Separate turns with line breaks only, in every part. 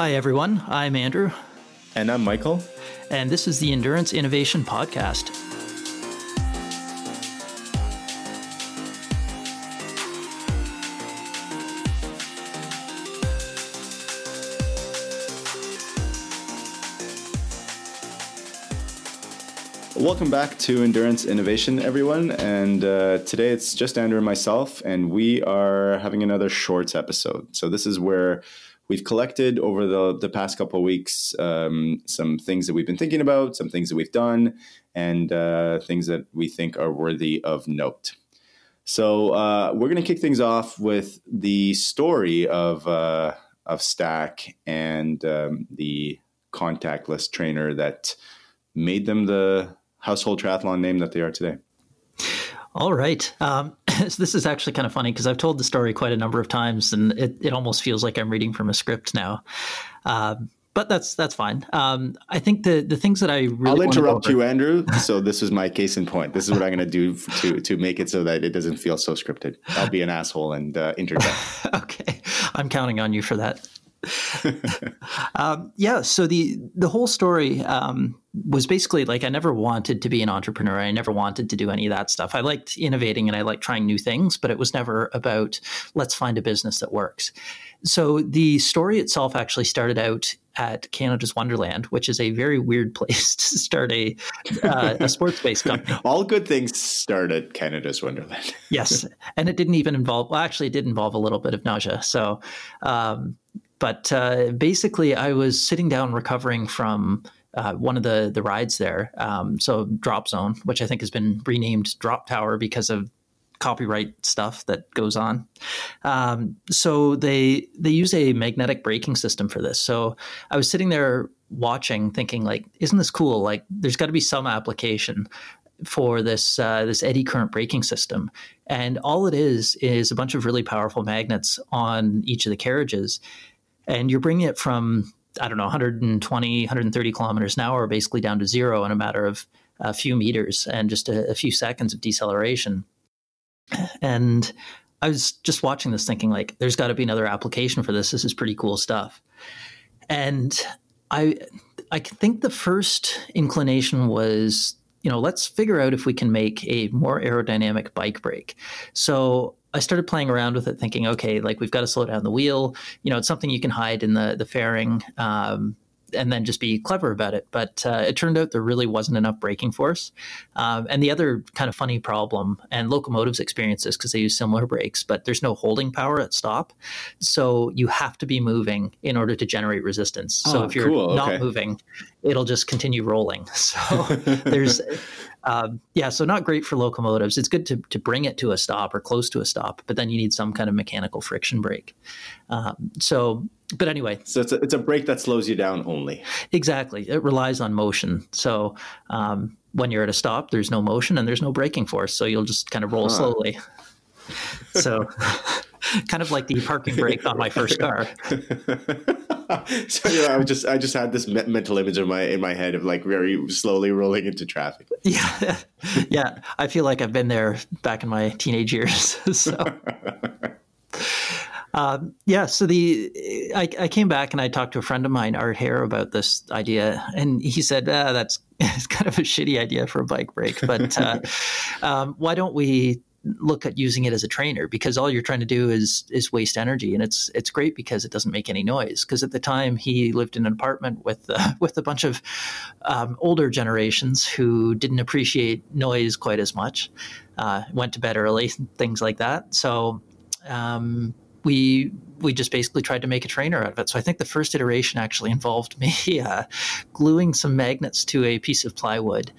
Hi, everyone. I'm Andrew.
And I'm Michael.
And this is the Endurance Innovation Podcast.
Welcome back to Endurance Innovation, everyone. And uh, today it's just Andrew and myself, and we are having another shorts episode. So, this is where we've collected over the, the past couple of weeks um, some things that we've been thinking about, some things that we've done, and uh, things that we think are worthy of note. So, uh, we're going to kick things off with the story of, uh, of Stac and um, the contactless trainer that made them the household triathlon name that they are today.
All right. Um, this is actually kind of funny because I've told the story quite a number of times, and it, it almost feels like I'm reading from a script now. Um, but that's that's fine. Um, I think the the things that I really
I'll interrupt you, Andrew. So this is my case in point. This is what I'm going to do to to make it so that it doesn't feel so scripted. I'll be an asshole and uh, interject.
okay, I'm counting on you for that. um, yeah. So the the whole story um, was basically like I never wanted to be an entrepreneur. I never wanted to do any of that stuff. I liked innovating and I liked trying new things, but it was never about let's find a business that works. So the story itself actually started out at Canada's Wonderland, which is a very weird place to start a uh, a sports based company.
All good things start at Canada's Wonderland.
yes, and it didn't even involve. Well, actually, it did involve a little bit of nausea. So. Um, but uh, basically, I was sitting down recovering from uh, one of the the rides there. Um, so Drop Zone, which I think has been renamed Drop Tower because of copyright stuff that goes on. Um, so they they use a magnetic braking system for this. So I was sitting there watching, thinking like, isn't this cool? Like, there's got to be some application for this uh, this eddy current braking system, and all it is is a bunch of really powerful magnets on each of the carriages and you're bringing it from I don't know 120, 130 kilometers an hour, basically down to zero in a matter of a few meters and just a, a few seconds of deceleration. And I was just watching this, thinking like, there's got to be another application for this. This is pretty cool stuff. And I, I think the first inclination was you know, let's figure out if we can make a more aerodynamic bike brake. So I started playing around with it, thinking, okay, like we've got to slow down the wheel. You know, it's something you can hide in the the fairing. Um, and then just be clever about it. But uh, it turned out there really wasn't enough braking force. Um, and the other kind of funny problem, and locomotives experience this because they use similar brakes, but there's no holding power at stop. So you have to be moving in order to generate resistance. So
oh,
if you're
cool.
not
okay.
moving, it'll just continue rolling. So there's. Um, yeah, so not great for locomotives. It's good to, to bring it to a stop or close to a stop, but then you need some kind of mechanical friction brake. Um, so but anyway,
so it's a, it's a brake that slows you down only.
Exactly, it relies on motion. So um, when you're at a stop, there's no motion and there's no braking force, so you'll just kind of roll huh. slowly. So, kind of like the parking brake on my first car.
so you know, I just I just had this mental image in my in my head of like very slowly rolling into traffic.
Yeah, yeah. I feel like I've been there back in my teenage years. so. Um, yeah, so the I, I, came back and I talked to a friend of mine, Art Hare, about this idea, and he said, ah, "That's kind of a shitty idea for a bike brake, but uh, um, why don't we look at using it as a trainer? Because all you're trying to do is is waste energy, and it's it's great because it doesn't make any noise. Because at the time he lived in an apartment with uh, with a bunch of um, older generations who didn't appreciate noise quite as much, uh, went to bed early, things like that. So." Um, we we just basically tried to make a trainer out of it. So I think the first iteration actually involved me uh, gluing some magnets to a piece of plywood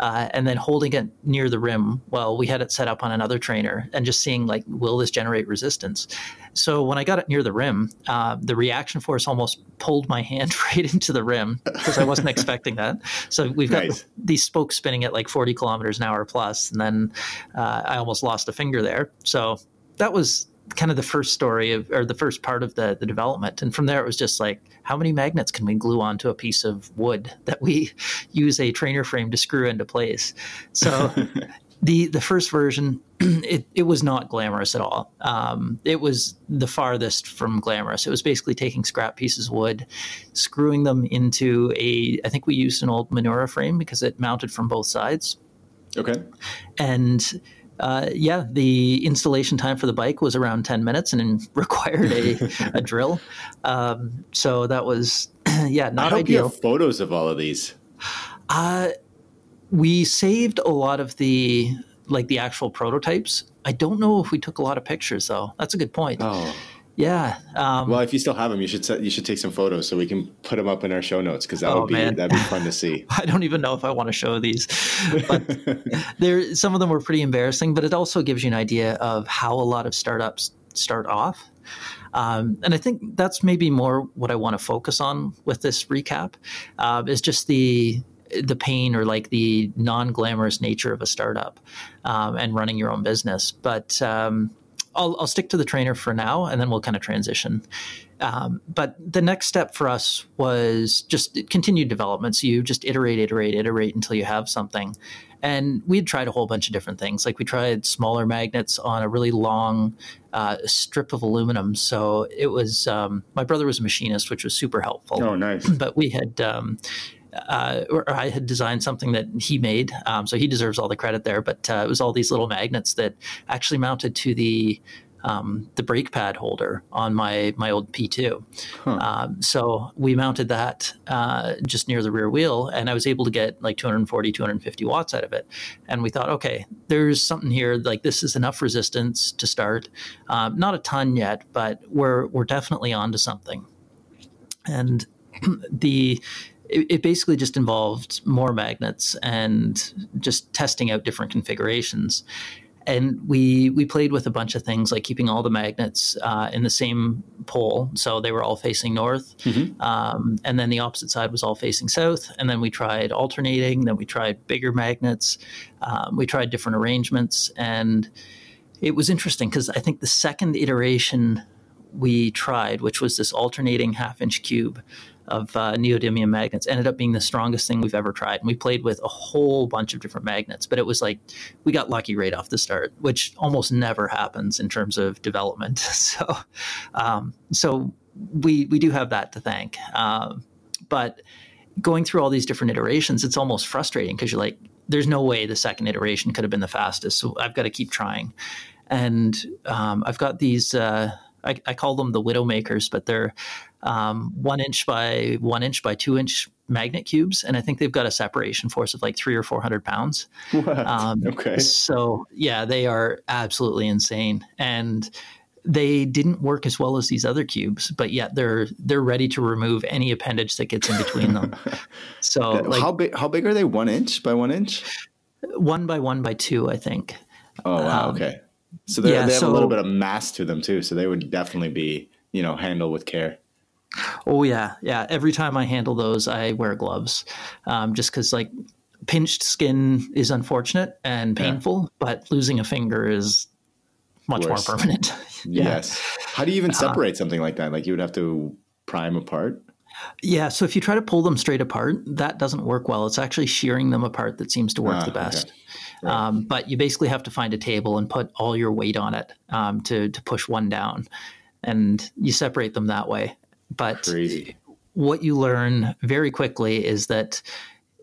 uh, and then holding it near the rim while we had it set up on another trainer and just seeing like will this generate resistance. So when I got it near the rim, uh, the reaction force almost pulled my hand right into the rim because I wasn't expecting that. So we've got nice. these spokes spinning at like 40 kilometers an hour plus, and then uh, I almost lost a finger there. So that was kind of the first story of, or the first part of the, the development. And from there, it was just like, how many magnets can we glue onto a piece of wood that we use a trainer frame to screw into place? So the the first version it, it was not glamorous at all um, it was the farthest from glamorous it was basically taking scrap pieces of wood screwing them into a i think we used an old Minoura frame because it mounted from both sides
okay
and uh, yeah, the installation time for the bike was around 10 minutes and required a, a drill. Um, so that was, yeah, not
I hope
ideal.
You have photos of all of these.
Uh, we saved a lot of the like the actual prototypes. I don't know if we took a lot of pictures though. That's a good point.
Oh.
Yeah. Um,
well, if you still have them, you should set, you should take some photos so we can put them up in our show notes because that
Oh,
would be
man.
that'd be fun to see.
I don't even know if I want to show these, but there some of them were pretty embarrassing. But it also gives you an idea of how a lot of startups start off. Um, and I think that's maybe more what I want to focus on with this recap uh, is just the the pain or like the non glamorous nature of a startup um, and running your own business. But um, I'll, I'll stick to the trainer for now, and then we'll kind of transition. Um, but the next step for us was just continued development. So you just iterate, iterate, iterate until you have something. And we had tried a whole bunch of different things. Like we tried smaller magnets on a really long uh, strip of aluminum. So it was, um, my brother was a machinist, which was super helpful
oh, nice.
but we had um, uh, or I had designed something that he made, um, so he deserves all the credit there. But uh, it was all these little magnets that actually mounted to the um, the brake pad holder on my my old P2.
Huh.
Um, so we mounted that uh, just near the rear wheel, and I was able to get like 240, 250 watts out of it. And we thought, okay, there's something here. Like this is enough resistance to start. Um, not a ton yet, but we're we're definitely onto something. And the it, it basically just involved more magnets and just testing out different configurations and we we played with a bunch of things like keeping all the magnets uh, in the same pole, so they were all facing north,
Mhm.
um, and then the opposite side was all facing south. And then we tried alternating. Then we tried bigger magnets. Um, we tried different arrangements, and it was interesting because I think the second iteration we tried, which was this alternating half-inch cube of uh, neodymium magnets, ended up being the strongest thing we've ever tried. And we played with a whole bunch of different magnets, but it was like we got lucky right off the start, which almost never happens in terms of development. So, um, so we we do have that to thank. Um, but going through all these different iterations, it's almost frustrating because you're like, there's no way the second iteration could have been the fastest. So I've got to keep trying. And um, I've got these. Uh, I, I call them the widow makers, but they're um, one inch by one inch by two inch magnet cubes, and I think they've got a separation force of like three or four hundred pounds. Um,
okay.
So yeah, they are absolutely insane, and they didn't work as well as these other cubes, but yet they're they're ready to remove any appendage that gets in between them. So like
how big? How big are they? One inch by one inch?
one by one by two, I think.
Oh wow.
Um,
okay. So they
yeah,
they have a little bit of mass to them too. So they would definitely be you know handled with care.
Oh yeah, yeah. Every time I handle those, I wear gloves, um, just because like pinched skin is unfortunate and
Yeah.
painful, but losing a finger is much
Worse.
more permanent. Yeah.
Yes. How do you even
Uh,
separate something like that? Like you would have to pry them apart.
Yeah, so if you try to pull them straight apart, that doesn't work well. It's actually shearing them apart that seems to work
Ah,
the
okay.
best.
Right.
Um, but you basically have to find a table and put all your weight on it um, to to push one down, and you separate them that way. But
Crazy.
what you learn very quickly is that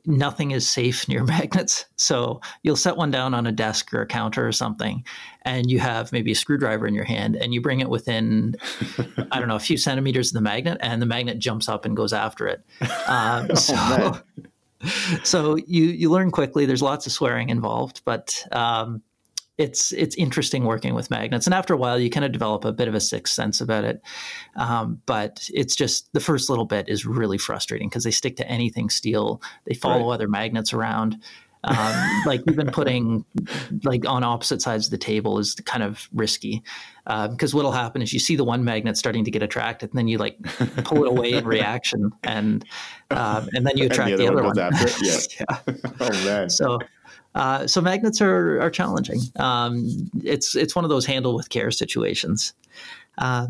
nothing is safe near magnets. So you'll set one down on a desk or a counter or something, and you have maybe a screwdriver in your hand, and you bring it within, I don't know, a few centimeters of the magnet, and the magnet jumps up and goes after it. Um, so,
man.
so you you learn quickly. There's lots of swearing involved, but um, it's it's interesting working with magnets. And after a while, you kind of develop a bit of a sixth sense about it. Um, but it's just the first little bit is really frustrating because they stick to anything steel. They follow
Right.
other magnets around. Um, like even putting like on opposite sides of the table is kind of risky because what'll happen is you see the one magnet starting to get attracted and then you like pull it away in reaction and um, and then you
And the
attract
other
the other,
one
one.
it?
yeah.
oh man.
So, uh, so magnets are are challenging. Um, it's it's one of those handle with care situations. Uh,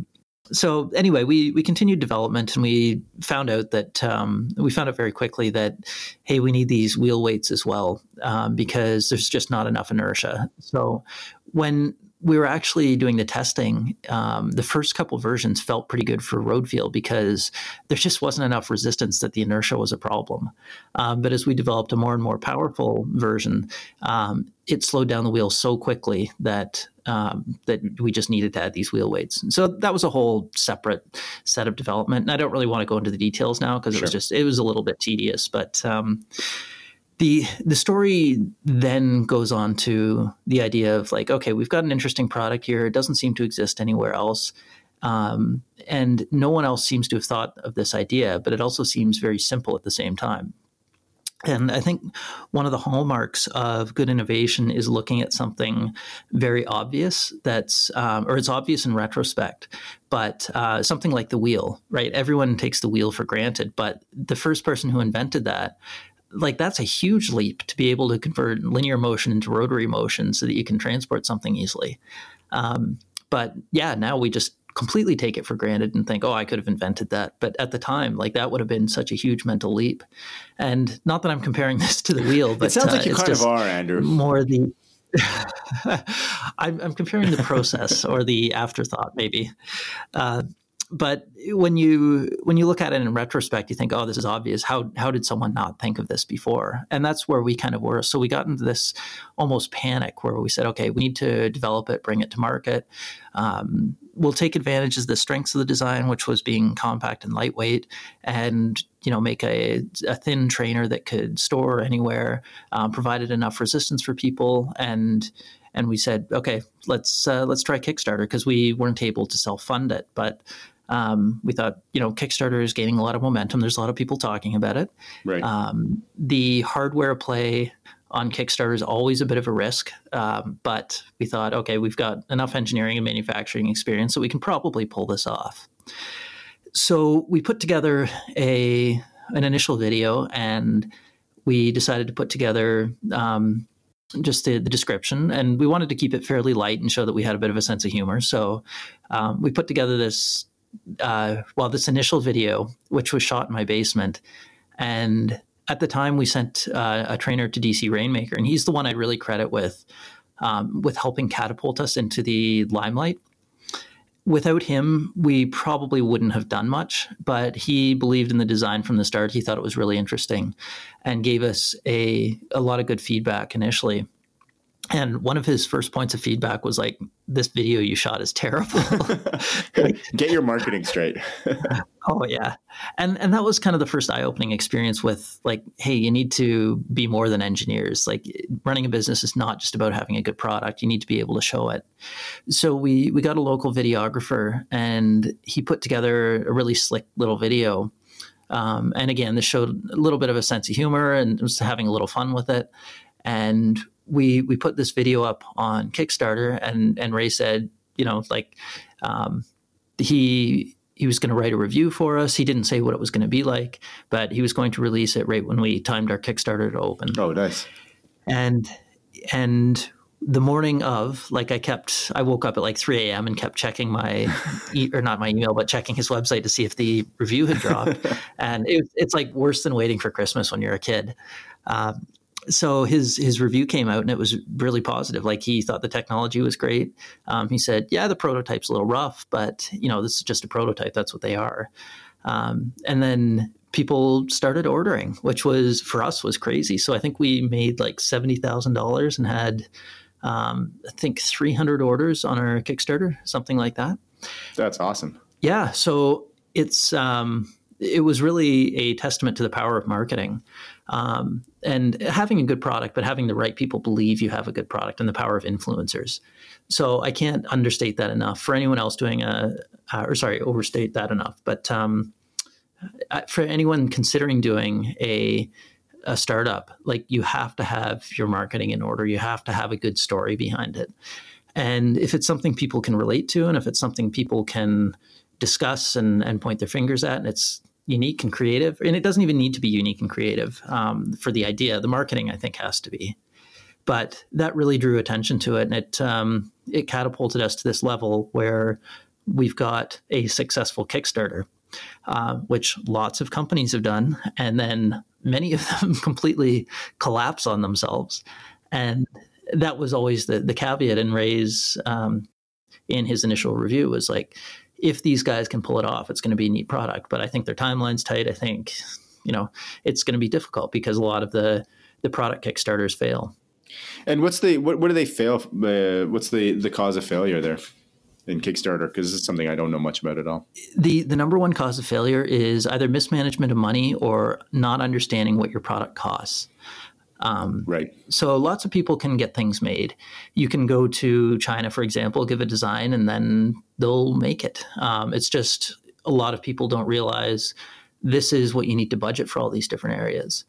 so anyway, we we continued development and we found out that um, we found out very quickly that hey, we need these wheel weights as well um, because there's just not enough inertia. So when we were actually doing the testing, um, the first couple versions felt pretty good for road feel because there just wasn't enough resistance that the inertia was a problem. Um, but as we developed a more and more powerful version, um, it slowed down the wheel so quickly that um, that we just needed to add these wheel weights. And so that was a whole separate set of development. And I don't really want to go into the details now because sure. it was just it was a little bit tedious, but um, the the story then goes on to the idea of like okay we've got an interesting product here. It doesn't seem to exist anywhere else. Um, and no one else seems to have thought of this idea but it also seems very simple at the same time. And I think one of the hallmarks of good innovation is looking at something very obvious that's, um, or it's obvious in retrospect, but uh, something like the wheel, right? Everyone takes the wheel for granted, but the first person who invented that like that's a huge leap to be able to convert linear motion into rotary motion so that you can transport something easily. Um, but yeah, now we just completely take it for granted and think, oh, I could have invented that. But at the time, like that would have been such a huge mental leap. And not that I'm comparing this to the wheel, but
it sounds like uh, you kind of are, Andrew.
More the I'm, I'm, comparing the process or the afterthought, maybe. Uh, but when you when you look at it in retrospect, you think, "Oh, this is obvious. How how did someone not think of this before?" And that's where we kind of were. So we got into this almost panic where we said, "Okay, we need to develop it, bring it to market. Um, we'll take advantage of the strengths of the design, which was being compact and lightweight, and you know make a, a thin trainer that could store anywhere, um, provided enough resistance for people, and and we said, okay, let's uh, let's try Kickstarter because we weren't able to self fund it, but um, we thought, you know, Kickstarter is gaining a lot of momentum. There's a lot of people talking about it.
Right. Um,
the hardware play on Kickstarter is always a bit of a risk, um, but we thought, okay, we've got enough engineering and manufacturing experience, so we can probably pull this off. So we put together a an initial video, and we decided to put together um, just the, the, description, and we wanted to keep it fairly light and show that we had a bit of a sense of humor. So um, we put together this uh, well, this initial video, which was shot in my basement, and at the time we sent uh, a trainer to DC Rainmaker, and he's the one I really credit with um, with helping catapult us into the limelight. Without him, we probably wouldn't have done much, but he believed in the design from the start. He thought it was really interesting and gave us a, a lot of good feedback initially. And one of his first points of feedback was like, "This video you shot is terrible."
Get your marketing straight.
oh yeah, and and that was kind of the first eye-opening experience with like, hey, you need to be more than engineers. Like running a business is not just about having a good product; you need to be able to show it. So we we got a local videographer, and he put together a really slick little video. Um, and again, this showed a little bit of a sense of humor and was having a little fun with it. And we we put this video up on Kickstarter, and and Ray said, you know, like um, he he was going to write a review for us. He didn't say what it was going to be like, but he was going to release it right when we timed our Kickstarter to open.
Oh, nice.
And and the morning of, like I kept, I woke up at like 3 a.m. and kept checking my, e- or not my email, but checking his website to see if the review had dropped. and it, it's like worse than waiting for Christmas when you're a kid. Um, so his his review came out and it was really positive. Like he thought the technology was great. Um, he said, "Yeah, the prototype's a little rough, but you know this is just a prototype. That's what they are." Um, and then people started ordering, which was for us was crazy. So I think we made like seventy thousand dollars and had um, I think three hundred orders on our Kickstarter, something like that.
That's awesome.
Yeah. So it's um, it was really a testament to the power of marketing um, and having a good product, but having the right people believe you have a good product and the power of influencers. So I can't understate that enough for anyone else doing a, uh, or sorry, overstate that enough. But um, for anyone considering doing a a startup, like you have to have your marketing in order. You have to have a good story behind it. And if it's something people can relate to, and if it's something people can discuss and, and point their fingers at, and it's unique and creative. And it doesn't even need to be unique and creative um, for the idea. The marketing, I think, has to be. But that really drew attention to it, and it um, it catapulted us to this level where we've got a successful Kickstarter, uh, which lots of companies have done, and then many of them completely collapse on themselves. And that was always the the caveat in Ray's um, in his initial review was like, if these guys can pull it off, it's going to be a neat product. But I think their timeline's tight. I think you know it's going to be difficult because a lot of the the product Kickstarters fail.
And what's the what, what do they fail? Uh, what's the the cause of failure there in Kickstarter? Because this is something I don't know much about at all.
The the number one cause of failure is either mismanagement of money or not understanding what your product costs.
Um, right.
So lots of people can get things made. You can go to China, for example, give a design, and then they'll make it. Um, it's just a lot of people don't realize this is what you need to budget for all these different areas.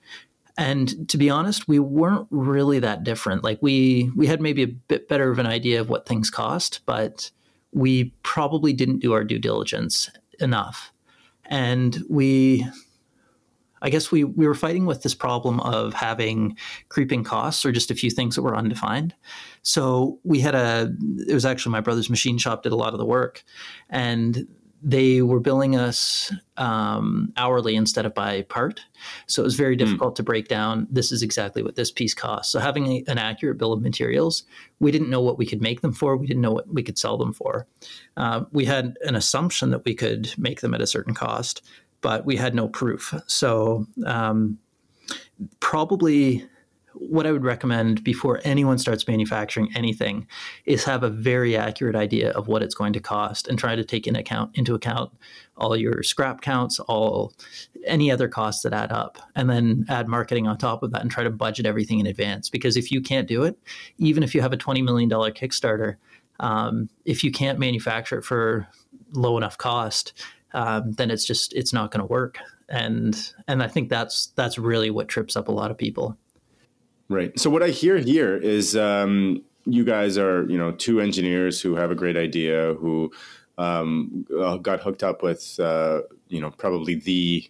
And to be honest, we weren't really that different. Like we we had maybe a bit better of an idea of what things cost, but we probably didn't do our due diligence enough. And we I guess we we were fighting with this problem of having creeping costs or just a few things that were undefined. So we had a it was actually my brother's machine shop did a lot of the work and they were billing us um, hourly instead of by part. So it was very hmm. difficult mm. to break down this is exactly what this piece costs. So having a, an accurate bill of materials, we didn't know what we could make them for. We didn't know what we could sell them for. Uh, we had an assumption that we could make them at a certain cost, but we had no proof. So um, probably what I would recommend before anyone starts manufacturing anything is have a very accurate idea of what it's going to cost and try to take in account into account all your scrap counts, all any other costs that add up, and then add marketing on top of that and try to budget everything in advance. Because if you can't do it, even if you have a twenty million dollar Kickstarter, um, if you can't manufacture it for low enough cost, um, then it's just it's not going to work. And and I think that's that's really what trips up a lot of people.
Right. So what I hear here is um, you guys are, you know, two engineers who have a great idea, who um, uh, got hooked up with, uh, you know, probably the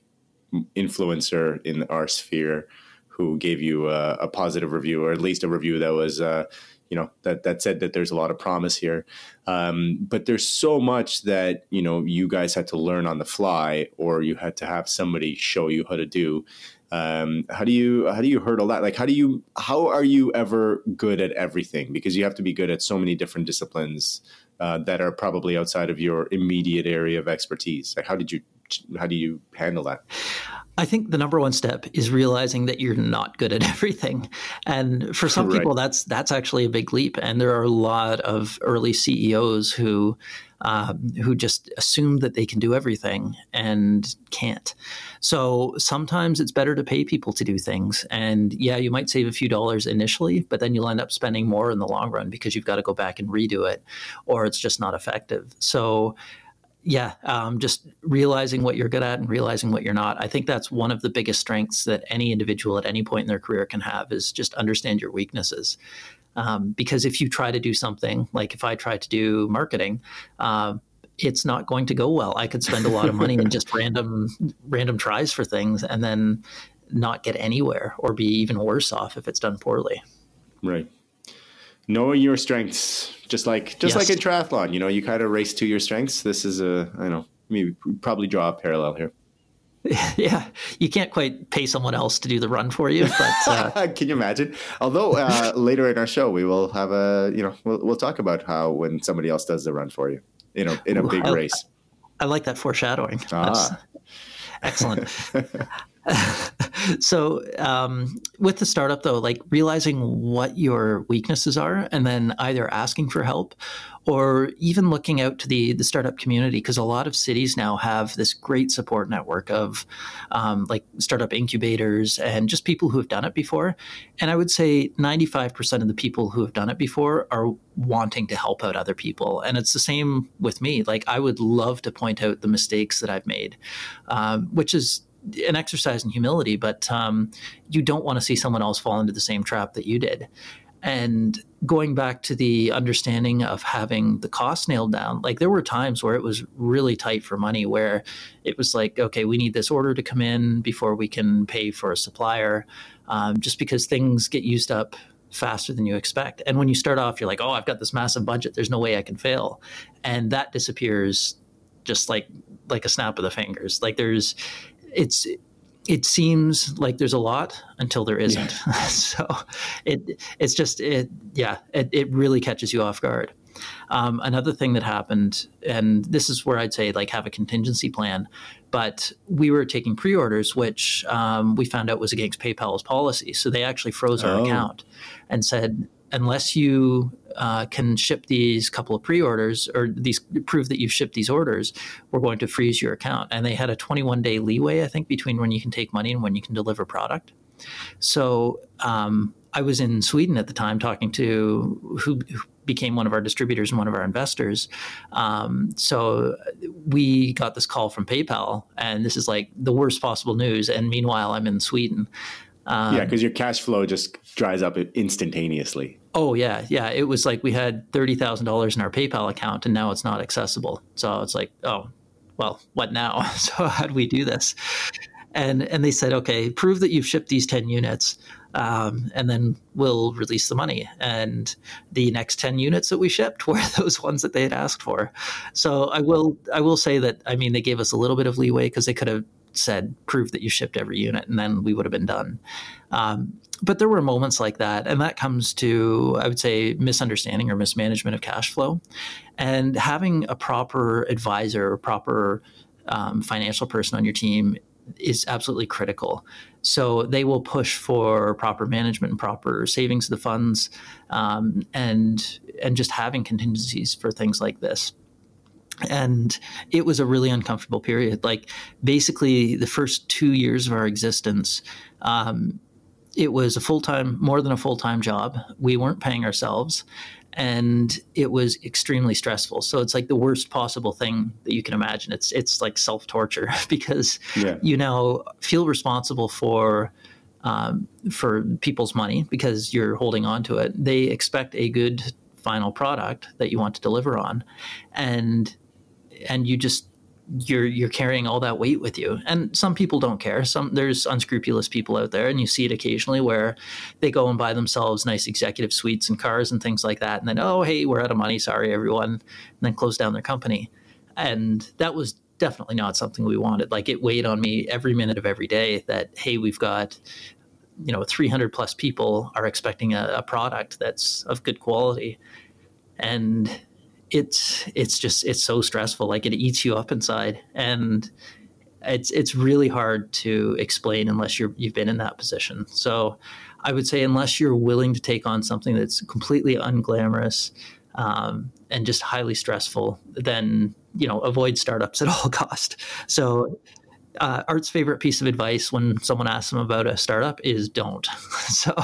influencer in our sphere who gave you a, a, positive review, or at least a review that was, uh, you know, that that said that there's a lot of promise here. Um, but there's so much that you know you guys had to learn on the fly, or you had to have somebody show you how to do. Um, how do you how do you hurdle that? Like how do you how are you ever good at everything? Because you have to be good at so many different disciplines uh, that are probably outside of your immediate area of expertise. Like how did you how do you handle that
I think the number one step is realizing that you're not good at everything. And for some right. people that's that's actually a big leap and there are a lot of early CEOs who um, who just assume that they can do everything and can't. So sometimes it's better to pay people to do things. And yeah, you might save a few dollars initially, but then you'll end up spending more in the long run because you've got to go back and redo it or it's just not effective. So yeah, um, just realizing what you're good at and realizing what you're not. I think that's one of the biggest strengths that any individual at any point in their career can have is just understand your weaknesses. Um, because if you try to do something like if I try to do marketing, uh, it's not going to go well. I could spend a lot of money in just random random tries for things and then not get anywhere or be even worse off if it's done poorly.
Right knowing your strengths, just like just yes. like in triathlon, you know, you kind of race to your strengths. This is a I know maybe probably draw a parallel here.
Yeah, you can't quite pay someone else to do the run for you, but
uh... can you imagine? Although uh, later in our show we will have a you know we'll, we'll talk about how when somebody else does the run for you you know, in a big
I,
race.
I like that foreshadowing. Ah. That's excellent. So um, with the startup though like realizing what your weaknesses are and then either asking for help or even looking out to the the startup community because a lot of cities now have this great support network of um, like startup incubators and just people who have done it before. And i would say 95% of the people who have done it before are wanting to help out other people. And it's the same with me. Like i would love to point out the mistakes that i've made um, which is an exercise in humility, but um, you don't want to see someone else fall into the same trap that you did. And going back to the understanding of having the cost nailed down, like there were times where it was really tight for money, where it was like, okay, we need this order to come in before we can pay for a supplier, um, just because things get used up faster than you expect. And when you start off, you're like, oh, I've got this massive budget. There's no way I can fail. And that disappears just like like a snap of the fingers. Like there's it's it seems like there's a lot until there isn't. Yeah. so it it's just it yeah, it, it really catches you off guard. Um, another thing that happened, and this is where I'd say like have a contingency plan, but we were taking pre-orders, which um, we found out was against PayPal's policy. So they actually froze our oh. account and said, unless you uh, can ship these couple of pre-orders or these prove that you've shipped these orders, we're going to freeze your account. And they had a 21 day leeway, I think, between when you can take money and when you can deliver product. So um, I was in Sweden at the time talking to who, who became one of our distributors and one of our investors. Um, so we got this call from PayPal, and this is like the worst possible news. And meanwhile, I'm in Sweden.
Um, yeah, because your cash flow just dries up instantaneously.
Oh yeah, yeah. It was like we had thirty thousand dollars in our PayPal account, and now it's not accessible. So it's like, oh, well, what now? So how do we do this? And and they said, okay, prove that you've shipped these ten units um, and then we'll release the money. And the next ten units that we shipped were those ones that they had asked for. So I will I will say that I mean they gave us a little bit of leeway because they could have said prove that you shipped every unit and then we would have been done. Um, but there were moments like that, and that comes to I would say misunderstanding or mismanagement of cash flow, and having a proper advisor, a proper um, financial person on your team is absolutely critical. So they will push for proper management and proper savings of the funds, um, and and just having contingencies for things like this. And it was a really uncomfortable period. Like basically, the first two years of our existence, um, it was a full time, more than a full time job. We weren't paying ourselves, and it was extremely stressful. So it's like the worst possible thing that you can imagine. It's it's like self torture because yeah. you now feel responsible for um, for people's money because you're holding on to it. They expect a good final product that you want to deliver on, and and you just you're you're carrying all that weight with you. And some people don't care. Some there's unscrupulous people out there and you see it occasionally where they go and buy themselves nice executive suites and cars and things like that and then oh hey we're out of money. Sorry everyone and then close down their company. And that was definitely not something we wanted. Like it weighed on me every minute of every day that hey we've got you know 300 plus people are expecting a, a product that's of good quality. And it's it's just it's so stressful. Like it eats you up inside. And it's it's really hard to explain unless you're you've been in that position. So i would say unless you're willing to take on something that's completely unglamorous um, and just highly stressful then you know avoid startups at all cost. So uh, Art's favorite piece of advice when someone asks him about a startup is don't. so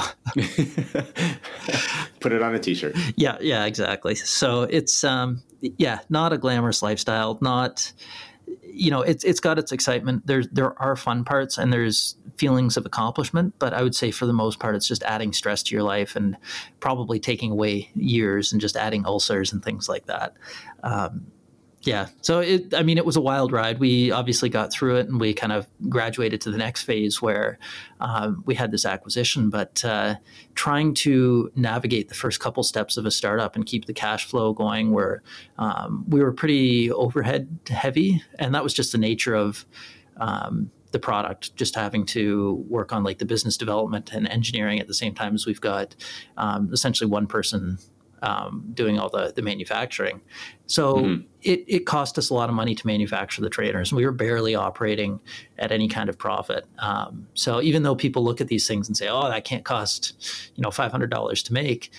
put it on a t-shirt.
Yeah, yeah, exactly. So it's um, yeah, not a glamorous lifestyle. Not you know, it's it's got its excitement. There's there are fun parts and there's feelings of accomplishment, but I would say for the most part, it's just adding stress to your life and probably taking away years and just adding ulcers and things like that. Um, yeah. So it, I mean, it was a wild ride. We obviously got through it and we kind of graduated to the next phase where uh, we had this acquisition, but uh, trying to navigate the first couple steps of a startup and keep the cash flow going where um, we were pretty overhead heavy. And that was just the nature of, um, the product, just having to work on like the business development and engineering at the same time as we've got um, essentially one person um, doing all the, the manufacturing. So mm-hmm. it, it cost us a lot of money to manufacture the trainers. And we were barely operating at any kind of profit. Um, so even though people look at these things and say, oh, that can't cost, you know, $500 to make,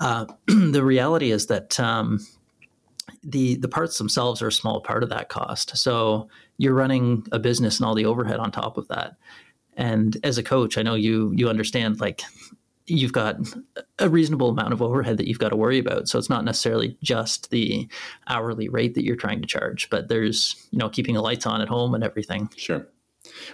uh, the reality is that um, the, the parts themselves are a small part of that cost. So you're running a business and all the overhead on top of that. And as a coach, I know you you understand like you've got a reasonable amount of overhead that you've got to worry about. So it's not necessarily just the hourly rate that you're trying to charge, but there's, you know, keeping the lights on at home and everything.
Sure.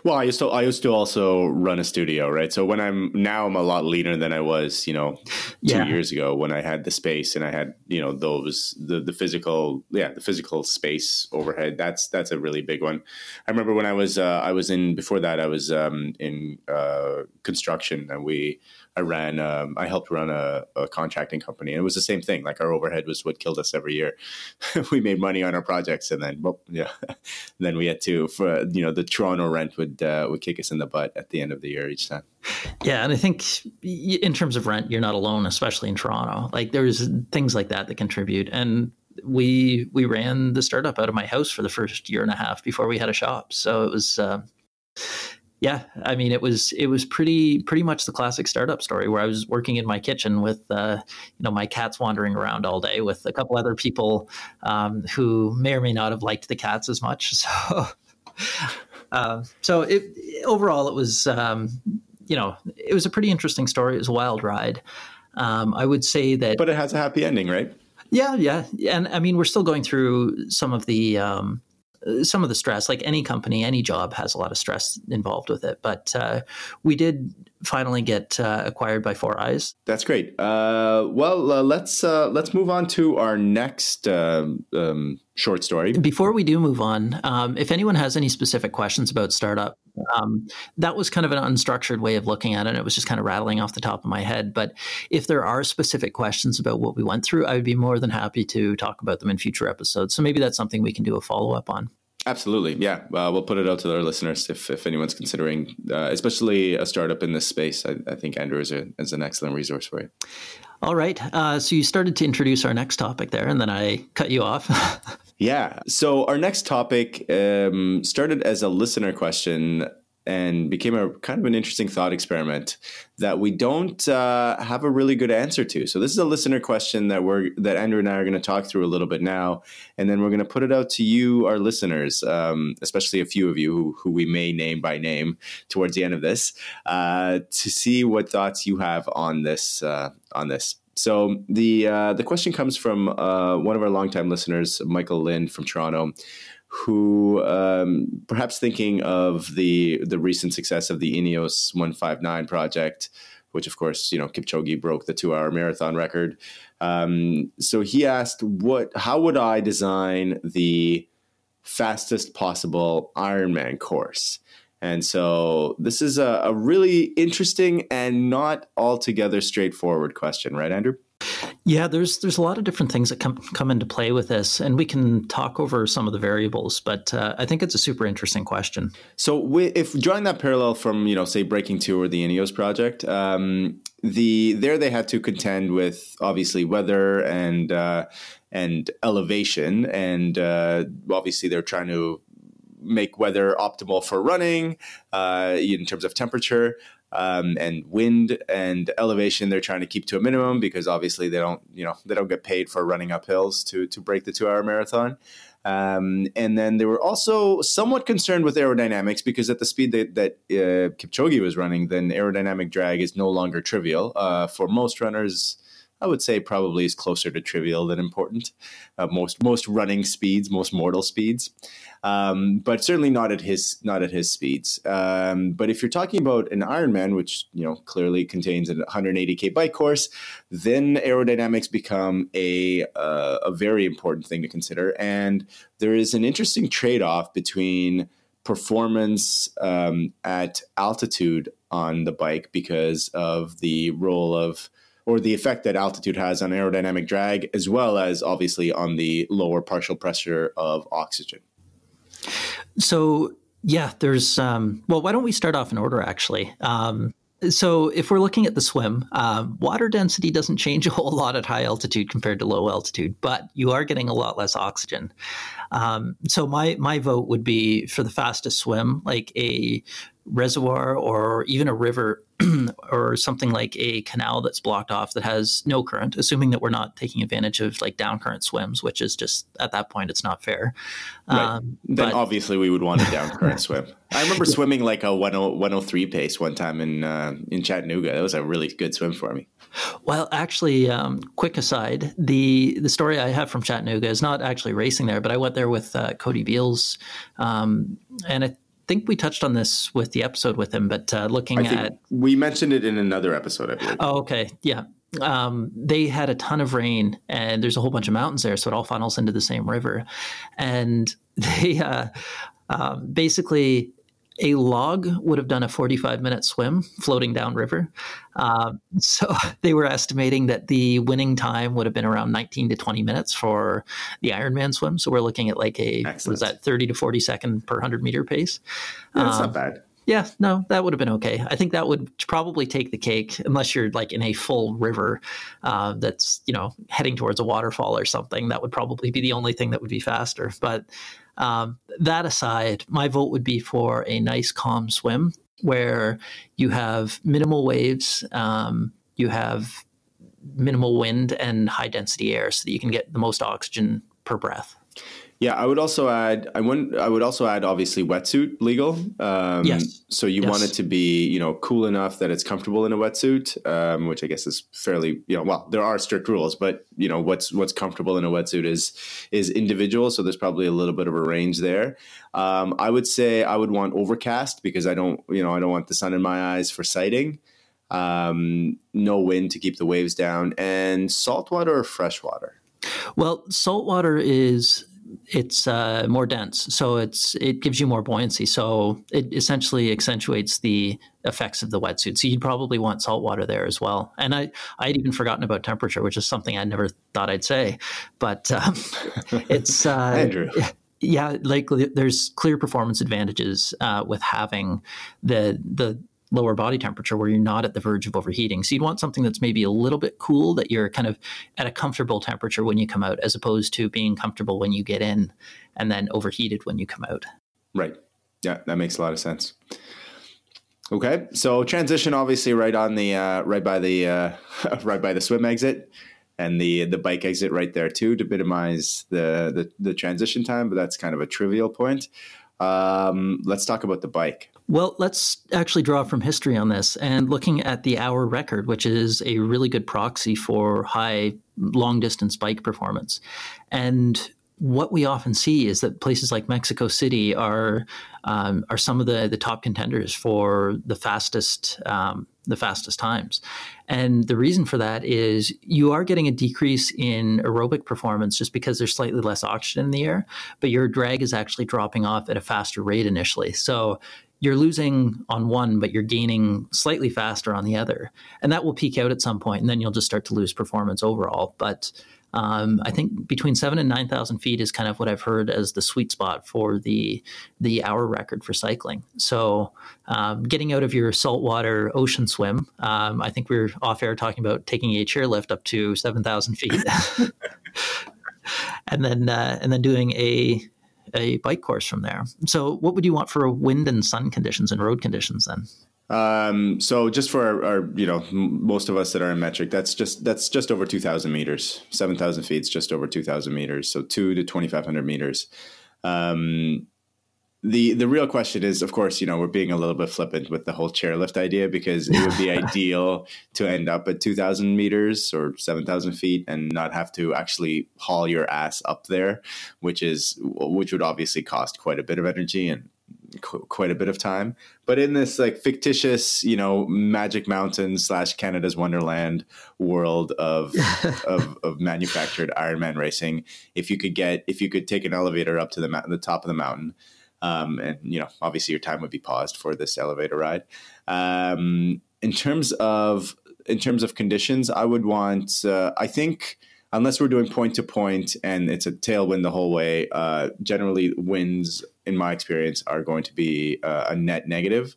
Well, I used to I used to also run a studio, right? So when I'm now I'm a lot leaner than I was, you know, two yeah. years ago when I had the space and I had, you know, those the the physical, yeah, the physical space overhead. That's that's a really big one. I remember when I was uh, I was in before that I was um, in uh, construction and we I ran, um, I helped run a, a, contracting company, and it was the same thing. Like our overhead was what killed us every year. we made money on our projects, and then, well, yeah, then we had to, for you know, the Toronto rent would uh, would kick us in the butt at the end of the year each time.
Yeah, and I think in terms of rent, you're not alone, especially in Toronto. Like there's things like that that contribute, and we we ran the startup out of my house for the first year and a half before we had a shop. So it was. Uh, yeah, I mean, it was it was pretty pretty much the classic startup story where I was working in my kitchen with uh, you know my cats wandering around all day with a couple other people um, who may or may not have liked the cats as much. So, uh, so it, overall, it was um, you know it was a pretty interesting story. It was a wild ride. Um, I would say that,
but it has a happy ending, right?
Yeah, yeah, and I mean, we're still going through some of the um, some of the stress. Like any company, any job has a lot of stress involved with it. But uh, we did finally get uh, acquired by 4iiii.
That's great. Uh, well, uh, let's uh, let's move on to our next um, um, short story.
Before we do move on, um, if anyone has any specific questions about startup, um, that was kind of an unstructured way of looking at it. It was just kind of rattling off the top of my head. But if there are specific questions about what we went through, I would be more than happy to talk about them in future episodes. So maybe that's something we can do a follow up on.
Absolutely, yeah. Uh, we'll put it out to our listeners if, if anyone's considering, uh, especially a startup in this space. I, I think Andrew is, a, is an excellent resource for you.
All right. Uh, so you started to introduce our next topic there, and then I cut you off.
yeah. So our next topic um, started as a listener question and became a kind of an interesting thought experiment that we don't uh, have a really good answer to. So this is a listener question that we're that Andrew and I are going to talk through a little bit now, and then we're going to put it out to you, our listeners, um, especially a few of you who, who, we may name by name towards the end of this, uh, to see what thoughts you have on this uh, on this. So the uh, the question comes from uh, one of our longtime listeners, Michael Lind from Toronto who um, perhaps thinking of the the recent success of the Ineos 159 project, which of course you know Kipchoge broke the two hour marathon record. Um, so he asked, "What? How would I design the fastest possible Ironman course?" And so this is a, a really interesting and not altogether straightforward question, right, Andrew?
Yeah, there's there's a lot of different things that come come into play with this, and we can talk over some of the variables. But uh, I think it's a super interesting question.
So, we, if drawing that parallel from you know say Breaking Two or the Ineos project, um, the there they had to contend with obviously weather and uh, and elevation, and uh, obviously they're trying to make weather optimal for running uh, in terms of temperature um, and wind and elevation they're trying to keep to a minimum because obviously they don't you know they don't get paid for running up hills to to break the two hour marathon um, and then they were also somewhat concerned with aerodynamics because at the speed that, that uh, Kipchoge was running, then aerodynamic drag is no longer trivial. Uh, for most runners, I would say probably is closer to trivial than important. Uh, most most running speeds, most mortal speeds, um, but certainly not at his not at his speeds. Um, but if you're talking about an Ironman, which you know clearly contains a 180k bike course, then aerodynamics become a uh, a very important thing to consider, and there is an interesting trade off between performance um, at altitude on the bike because of the role of or the effect that altitude has on aerodynamic drag, as well as obviously on the lower partial pressure of oxygen.
So, yeah, there's, um, well, why don't we start off in order actually? Um, so, if we're looking at the swim, um, water density doesn't change a whole lot at high altitude compared to low altitude, but you are getting a lot less oxygen. Um, so, my my vote would be for the fastest swim, like a reservoir or even a river or something like a canal that's blocked off that has no current, assuming that we're not taking advantage of like down current swims, which is just at that point it's not fair.
Right. Um, then but, obviously we would want a down current swim. I remember swimming like a 103 pace one time in uh, in Chattanooga. That was a really good swim for me.
Well, actually, um, quick aside, the the story I have from Chattanooga is not actually racing there, but I went there with uh, Cody Beals, um, and I think we touched on this with the episode with him, but uh, looking at
we mentioned it in another episode, I believe.
Oh, okay, yeah. Um, they had a ton of rain, and there's a whole bunch of mountains there, so it all funnels into the same river, and they uh, um, basically a log would have done a 45 minute swim floating downriver. Uh, so they were estimating that the winning time would have been around 19 to 20 minutes for the Ironman swim. So we're looking at like a, Excellent. what is that, 30 to 40 second per 100 meter pace.
Yeah, that's um, not bad.
Yeah, no, that would have been okay. I think that would probably take the cake, unless you're like in a full river uh, that's you know heading towards a waterfall or something. That would probably be the only thing that would be faster. But um, that aside, my vote would be for a nice calm swim where you have minimal waves, um, you have minimal wind and high density air, so that you can get the most oxygen per breath.
Yeah, I would also add. I would. I would also add. Obviously, wetsuit legal.
Um, yes.
So you
yes.
want it to be, you know, cool enough that it's comfortable in a wetsuit, um, which I guess is fairly, you know, well, there are strict rules, but you know, what's what's comfortable in a wetsuit is is individual. So there's probably a little bit of a range there. Um, I would say I would want overcast because I don't, you know, I don't want the sun in my eyes for sighting. Um, no wind to keep the waves down, and saltwater or freshwater.
Well, saltwater is it's uh, more dense, so it's it gives you more buoyancy. So it essentially accentuates the effects of the wetsuit. So you'd probably want salt water there as well. And I I'd even forgotten about temperature, which is something I never thought I'd say, but um, it's uh,
Andrew.
Yeah, like there's clear performance advantages uh, with having the the lower body temperature where you're not at the verge of overheating. So you'd want something that's maybe a little bit cool that you're kind of at a comfortable temperature when you come out, as opposed to being comfortable when you get in and then overheated when you come out.
Right. Yeah, that makes a lot of sense. Okay, so transition obviously right on the uh, right by the uh, right by the swim exit and the the bike exit right there too to minimize the, the the transition time, but that's kind of a trivial point. Um, let's talk about the bike.
Well, let's actually draw from history on this and looking at the hour record, which is a really good proxy for high long distance bike performance. And what we often see is that places like Mexico City are um, are some of the the top contenders for the fastest um, the fastest times, and the reason for that is you are getting a decrease in aerobic performance just because there's slightly less oxygen in the air, but your drag is actually dropping off at a faster rate initially. So you're losing on one, but you're gaining slightly faster on the other, and that will peak out at some point, and then you'll just start to lose performance overall. But um, I think between seven and nine thousand feet is kind of what I've heard as the sweet spot for the the hour record for cycling. So, um, getting out of your saltwater ocean swim, um, I think we are off air talking about taking a chairlift up to seven thousand feet, and then uh, and then doing a a bike course from there. So, what would you want for wind and sun conditions and road conditions then?
Um, so just for our, our, you know, most of us that are in metric, that's just that's just over two thousand meters. Seven thousand feet is just over two thousand meters. So two to twenty five hundred meters. Um, the the real question is, of course, you know, we're being a little bit flippant with the whole chairlift idea because it would be ideal to end up at two thousand meters or seven thousand feet and not have to actually haul your ass up there, which is which would obviously cost quite a bit of energy and qu- quite a bit of time. But in this like fictitious, you know, Magic Mountain slash Canada's Wonderland world of, of of manufactured Ironman racing, if you could get if you could take an elevator up to the ma- the top of the mountain. Um, and you know, obviously, your time would be paused for this elevator ride. Um, in terms of in terms of conditions, I would want. Uh, I think unless we're doing point to point and it's a tailwind the whole way, uh, generally winds, in my experience, are going to be uh, a net negative,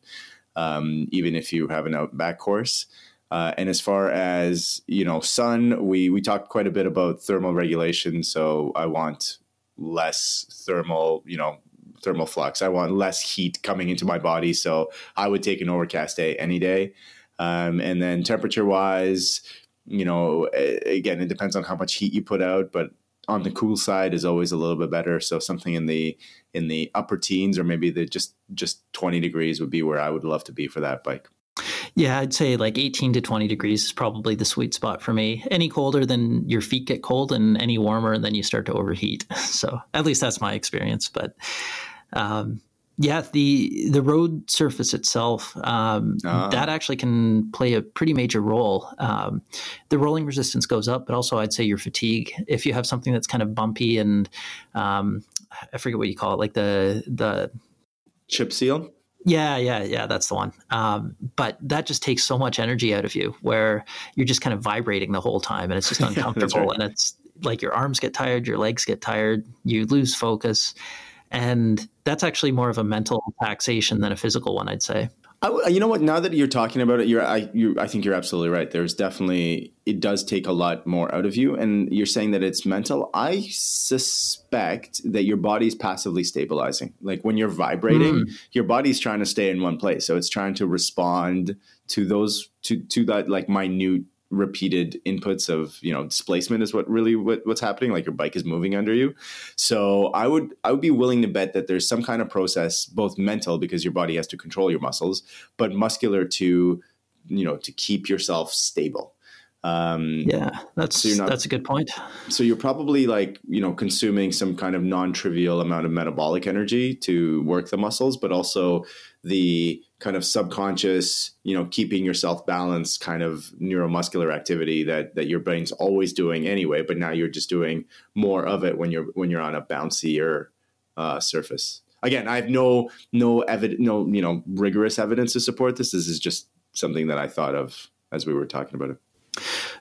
um, even if you have an out back course. Uh, and as far as you know, sun, we we talked quite a bit about thermal regulation. So I want less thermal, you know, thermal flux. I want less heat coming into my body. So I would take an overcast day any day. Um, and then temperature wise, you know, again, it depends on how much heat you put out, but on the cool side is always a little bit better. So something in the in the upper teens or maybe the just just 20 degrees would be where I would love to be for that bike.
Yeah, I'd say like 18 to 20 degrees is probably the sweet spot for me. Any colder than your feet get cold and any warmer then you start to overheat. So, at least that's my experience, but um, yeah, the the road surface itself um, uh. that actually can play a pretty major role. Um, the rolling resistance goes up, but also I'd say your fatigue. If you have something that's kind of bumpy and um, I forget what you call it, like the the
chip seal.
Yeah, yeah, yeah, that's the one. Um, but that just takes so much energy out of you where you're just kind of vibrating the whole time and it's just uncomfortable yeah, right. and it's like your arms get tired, your legs get tired, you lose focus. And that's actually more of a mental taxation than a physical one, I'd say.
I, you know what? Now that you're talking about it, you're I you I think you're absolutely right. There's definitely it does take a lot more out of you, and you're saying that it's mental. I suspect that your body's passively stabilizing. Like when you're vibrating, mm. your body's trying to stay in one place, so it's trying to respond to those to to that like minute repeated inputs of you know displacement is what really what, what's happening like your bike is moving under you so i would i would be willing to bet that there's some kind of process both mental because your body has to control your muscles but muscular to you know to keep yourself stable
um, yeah, that's so not, that's a good point.
So you're probably like you know consuming some kind of non-trivial amount of metabolic energy to work the muscles, but also the kind of subconscious, you know, keeping yourself balanced kind of neuromuscular activity that that your brain's always doing anyway, but now you're just doing more of it when you're when you're on a bouncier uh, surface. Again, I have no no evidence, no you know rigorous evidence to support this. This is just something that I thought of as we were talking about it.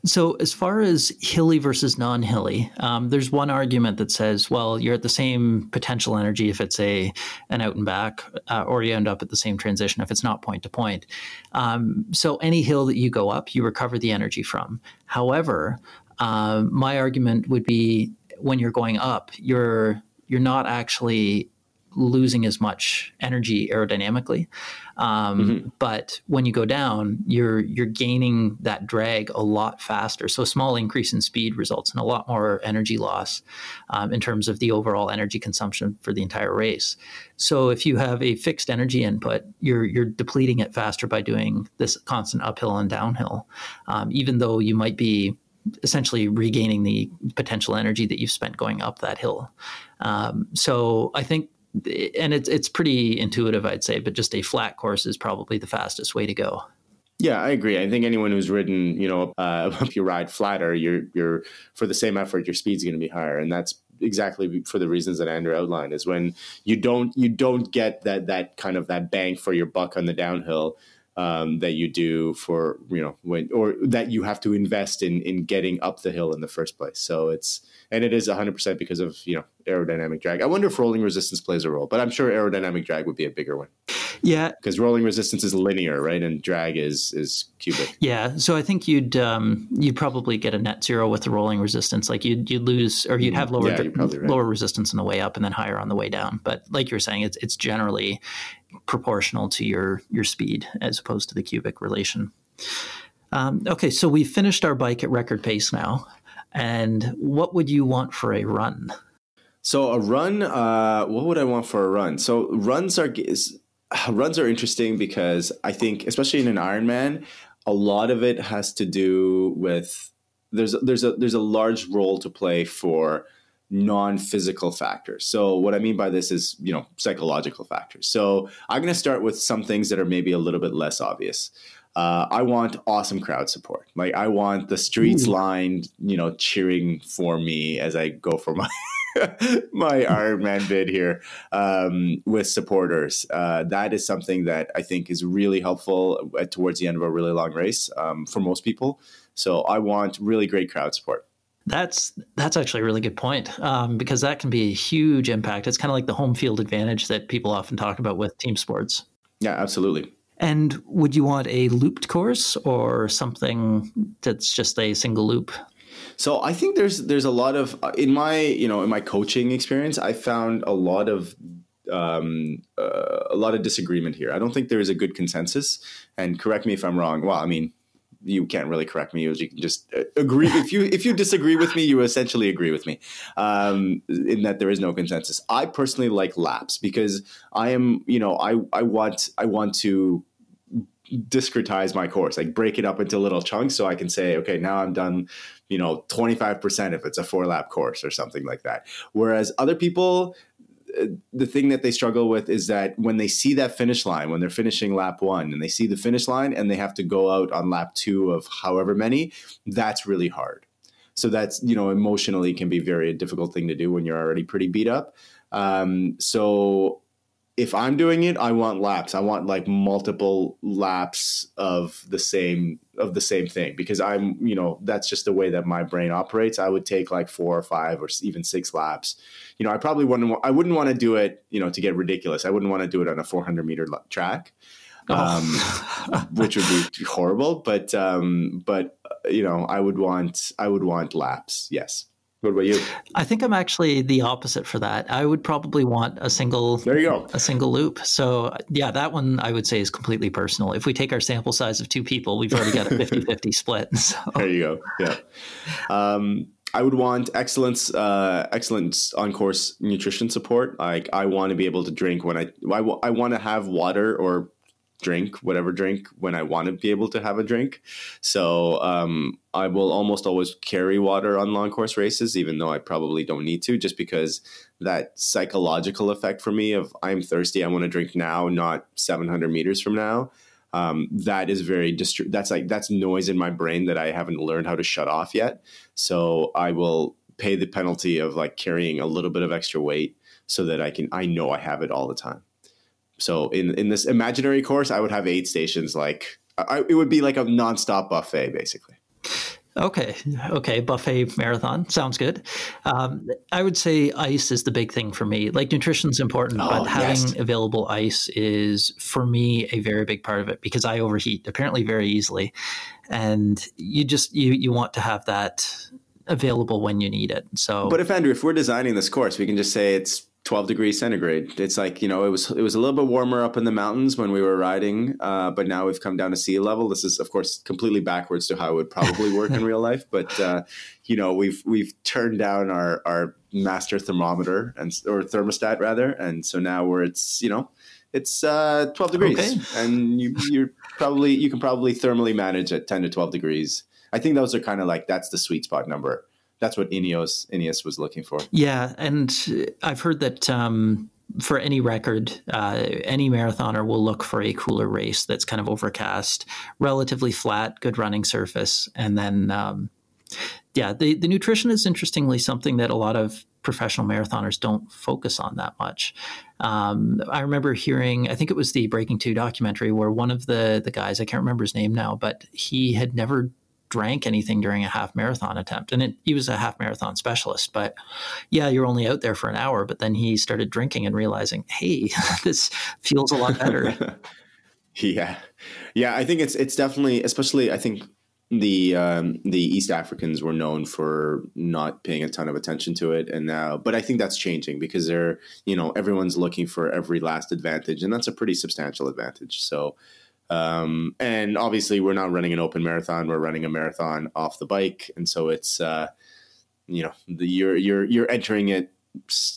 So, as far as hilly versus non hilly, um, there's one argument that says, well, you're at the same potential energy if it's a an out and back, uh, or you end up at the same transition if it's not point to point. Um, so, any hill that you go up, you recover the energy from. However, uh, my argument would be when you're going up, you're you're not actually losing as much energy aerodynamically. Um, mm-hmm. But when you go down, you're you're gaining that drag a lot faster. So a small increase in speed results in a lot more energy loss um, in terms of the overall energy consumption for the entire race. So if you have a fixed energy input, you're you're depleting it faster by doing this constant uphill and downhill, um, even though you might be essentially regaining the potential energy that you've spent going up that hill. Um, so I think and it's it's pretty intuitive, I'd say, but just a flat course is probably the fastest way to go.
Yeah, I agree. I think anyone who's ridden, you know, uh, if you ride flatter, you're you're for the same effort, your speed's going to be higher, and that's exactly for the reasons that Andrew outlined. Is when you don't you don't get that that kind of that bang for your buck on the downhill um, that you do for you know when or that you have to invest in in getting up the hill in the first place. So it's and it is 100% because of you know aerodynamic drag. I wonder if rolling resistance plays a role, but I'm sure aerodynamic drag would be a bigger one.
Yeah,
because rolling resistance is linear, right, and drag is is cubic.
Yeah, so I think you'd um, you'd probably get a net zero with the rolling resistance. Like you'd you'd lose or you'd have lower yeah, right. lower resistance on the way up and then higher on the way down. But like you're saying, it's it's generally proportional to your your speed as opposed to the cubic relation. Um, okay, so we've finished our bike at record pace now. And what would you want for a run?
So a run, uh, what would I want for a run? So runs are runs are interesting because I think, especially in an Ironman, a lot of it has to do with there's there's a there's a large role to play for non-physical factors. So what I mean by this is, you know, psychological factors. So I'm going to start with some things that are maybe a little bit less obvious uh, I want awesome crowd support. Like I want the streets Ooh. lined, you know, cheering for me as I go for my my Ironman bid here um, with supporters. Uh, that is something that I think is really helpful at, towards the end of a really long race um, for most people. So I want really great crowd support.
That's that's actually a really good point um, because that can be a huge impact. It's kind of like the home field advantage that people often talk about with team sports.
Yeah, absolutely.
And would you want a looped course or something that's just a single loop?
So I think there's there's a lot of in my you know in my coaching experience I found a lot of um, uh, a lot of disagreement here. I don't think there is a good consensus. And correct me if I'm wrong. Well, I mean, you can't really correct me. You can just uh, agree. if you if you disagree with me, you essentially agree with me. Um, in that there is no consensus. I personally like laps because I am you know I I want I want to discretize my course, like break it up into little chunks so I can say, okay, now I'm done, you know, 25% if it's a four lap course or something like that. Whereas other people, uh, the thing that they struggle with is that when they see that finish line, when they're finishing lap one and they see the finish line and they have to go out on lap two of however many, that's really hard. So that's, you know, emotionally can be very difficult thing to do when you're already pretty beat up. Um, so if I'm doing it, I want laps. I want like multiple laps of the same of the same thing because I'm, you know, that's just the way that my brain operates. I would take like four or five or even six laps. You know, I probably wouldn't. I wouldn't want to do it, you know, to get ridiculous. I wouldn't want to do it on a 400 meter track, oh. um, which would be horrible. But um, but uh, you know, I would want I would want laps. Yes. What about you?
I think I'm actually the opposite for that. I would probably want a single
there you go
a single loop. So yeah, that one I would say is completely personal. If we take our sample size of two people, we've already got a 50-50 split. So.
There you go. Yeah. Um, I would want excellence, uh, excellence on course nutrition support. Like I want to be able to drink when I, I, I want to have water or drink whatever drink when I want to be able to have a drink. So um, I will almost always carry water on long course races, even though I probably don't need to, just because that psychological effect for me of I'm thirsty, I want to drink now, not 700 meters from now. Um, that is very that's like that's noise in my brain that I haven't learned how to shut off yet. So I will pay the penalty of like carrying a little bit of extra weight so that I can I know I have it all the time. So in in this imaginary course, I would have aid stations. Like I, it would be like a nonstop buffet, basically.
Okay, okay, buffet marathon sounds good. Um, I would say ice is the big thing for me. Like nutrition's important, oh, but having yes. available ice is for me a very big part of it because I overheat apparently very easily, and you just you you want to have that available when you need it. So,
but if Andrew, if we're designing this course, we can just say it's 12 degrees centigrade. It's like, you know, it was it was a little bit warmer up in the mountains when we were riding, uh, but now we've come down to sea level. This is of course completely backwards to how it would probably work in real life, but uh, you know, we've we've turned down our our master thermometer and or thermostat rather, and so now we're it's, you know, it's uh, 12 degrees okay. and you you're probably you can probably thermally manage at 10 to 12 degrees. I think those are kind of like that's the sweet spot number that's what Ineos Ineos was looking for.
Yeah, and I've heard that um, for any record, uh, any marathoner will look for a cooler race that's kind of overcast, relatively flat, good running surface, and then um, yeah, the the nutrition is interestingly something that a lot of professional marathoners don't focus on that much. Um, I remember hearing, I think it was the Breaking Two documentary, where one of the the guys, I can't remember his name now, but he had never drank anything during a half marathon attempt. And it, he was a half marathon specialist, but yeah, you're only out there for an hour. But then he started drinking and realizing, hey, this feels a lot better.
yeah, yeah. I think it's it's definitely, especially I think the um, the East Africans were known for not paying a ton of attention to it, and now, but I think that's changing because they're you know everyone's looking for every last advantage, and that's a pretty substantial advantage. So um, and obviously, we're not running an open marathon; we're running a marathon off the bike, and so it's uh, you know the, you're you're you're entering it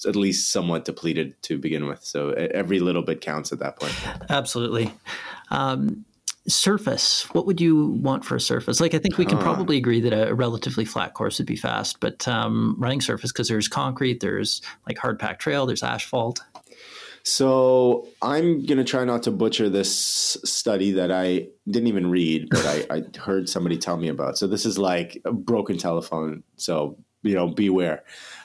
at least somewhat depleted to begin with. So every little bit counts at that point.
Absolutely. Um, surface. What would you want for a surface? Like, I think we can huh. probably agree that a relatively flat course would be fast, but um, running surface because there's concrete, there's like hard packed trail, there's asphalt.
So I'm going to try not to butcher this study that I didn't even read, but I, I, heard somebody tell me about. So this is like a broken telephone. So you know, beware.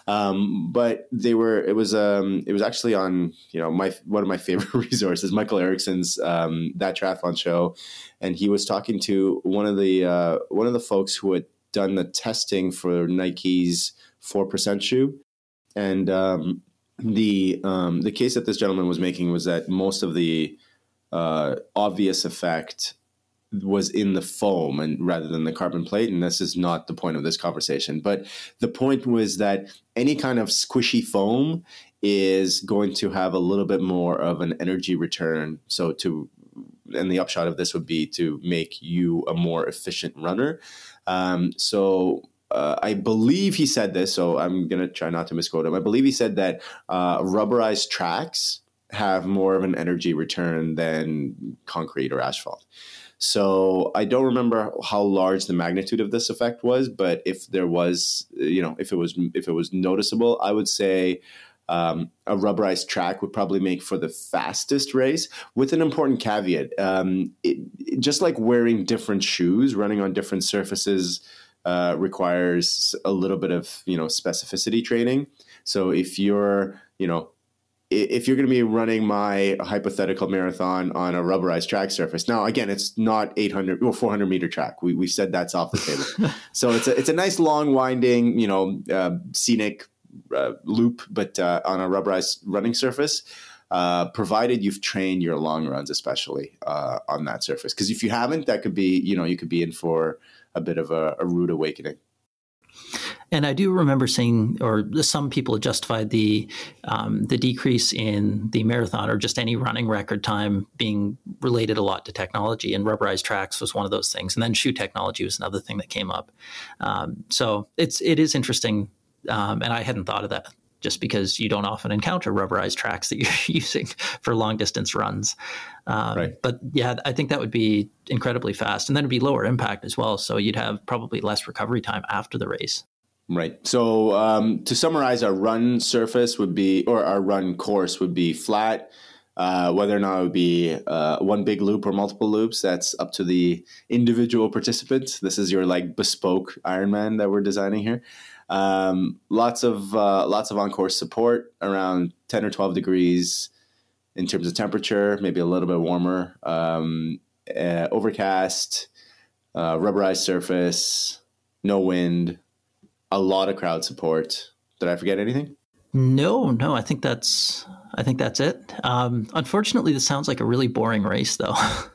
Um, but they were. It was. Um, it was actually on. You know, my one of my favorite resources, Mikael Eriksson's um, that triathlon show, and he was talking to one of the uh, one of the folks who had done the testing for Nike's four percent shoe, and um, the um, the case that this gentleman was making was that most of the uh, obvious effect was in the foam and rather than the carbon plate and this is not the point of this conversation but the point was that any kind of squishy foam is going to have a little bit more of an energy return. So to and the upshot of this would be to make you a more efficient runner. Um, so uh, I believe he said this, so I'm going to try not to misquote him. I believe he said that uh, rubberized tracks have more of an energy return than concrete or asphalt. So I don't remember how large the magnitude of this effect was, but if there was, you know, if it was if it was noticeable, I would say um, a rubberized track would probably make for the fastest race. With an important caveat, um, it, just like wearing different shoes, running on different surfaces uh, requires a little bit of you know specificity training. So if you're you know if you're going to be running my hypothetical marathon on a rubberized track surface, now again, it's not 800 or 400 meter track. We we said that's off the table. so it's a it's a nice long winding, you know, uh, scenic uh, loop, but uh, on a rubberized running surface. Uh, provided you've trained your long runs, especially uh, on that surface, because if you haven't, that could be you know you could be in for a bit of a, a rude awakening.
And I do remember seeing, or some people justified the um, the decrease in the marathon or just any running record time being related a lot to technology. And rubberized tracks was one of those things. And then shoe technology was another thing that came up. Um, so it's it is interesting, um, and I hadn't thought of that just because you don't often encounter rubberized tracks that you're using for long distance runs. Um, right. But yeah, I think that would be incredibly fast, and then it'd be lower impact as well. So you'd have probably less recovery time after the race.
Right. So um, to summarize, our run surface would be, or our run course would be flat. Uh, whether or not it would be uh, one big loop or multiple loops, that's up to the individual participant. This is your like bespoke Ironman that we're designing here. Um, lots of uh, lots of on course support, around ten or twelve degrees in terms of temperature, maybe a little bit warmer. Um, uh, overcast, uh, rubberized surface, no wind, a lot of crowd support. Did I forget anything?
No, no. I think that's I think that's it. Um, unfortunately, this sounds like a really boring race, though.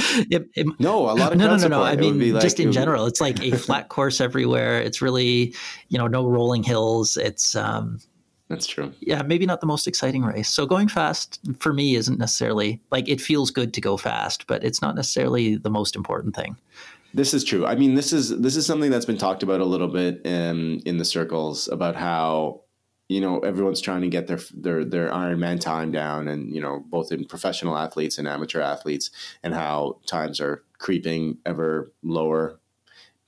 it, it, no, a lot of
no,
no,
no, no. I mean, like, just in general, it's like a flat course everywhere. It's really, you know, no rolling hills. It's um,
that's true.
Yeah, maybe not the most exciting race. So going fast for me isn't necessarily like it feels good to go fast, but it's not necessarily the most important thing.
This is true. I mean, this is this is something that's been talked about a little bit in in the circles about how you know everyone's trying to get their their their Ironman time down, and you know both in professional athletes and amateur athletes, and how times are creeping ever lower.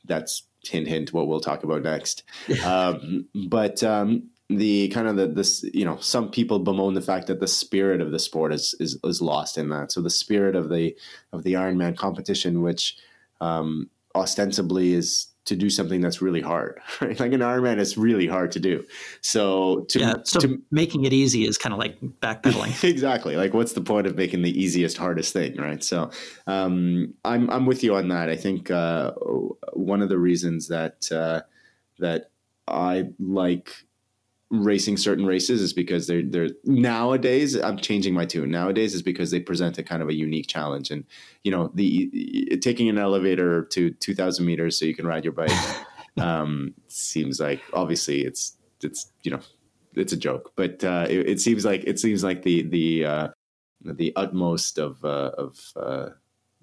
That's hint hint what we'll talk about next. um, but um, the kind of the this you know some people bemoan the fact that the spirit of the sport is is is lost in that. So the spirit of the of the Ironman competition, which um, ostensibly is to do something that's really hard, right? Like an Ironman is really hard to do. So to,
yeah, so to, making it easy is kind of like backpedaling.
exactly. Like what's the point of making the easiest, hardest thing, right? So um, I'm I'm with you on that. I think uh, one of the reasons that uh, that I like racing certain races is because they're they're nowadays I'm changing my tune. Nowadays is because they present a kind of a unique challenge, and you know the taking an elevator to 2,000 meters so you can ride your bike um, seems like obviously it's it's you know it's a joke, but uh, it, it, seems like it seems like the the uh, the utmost of uh, of uh,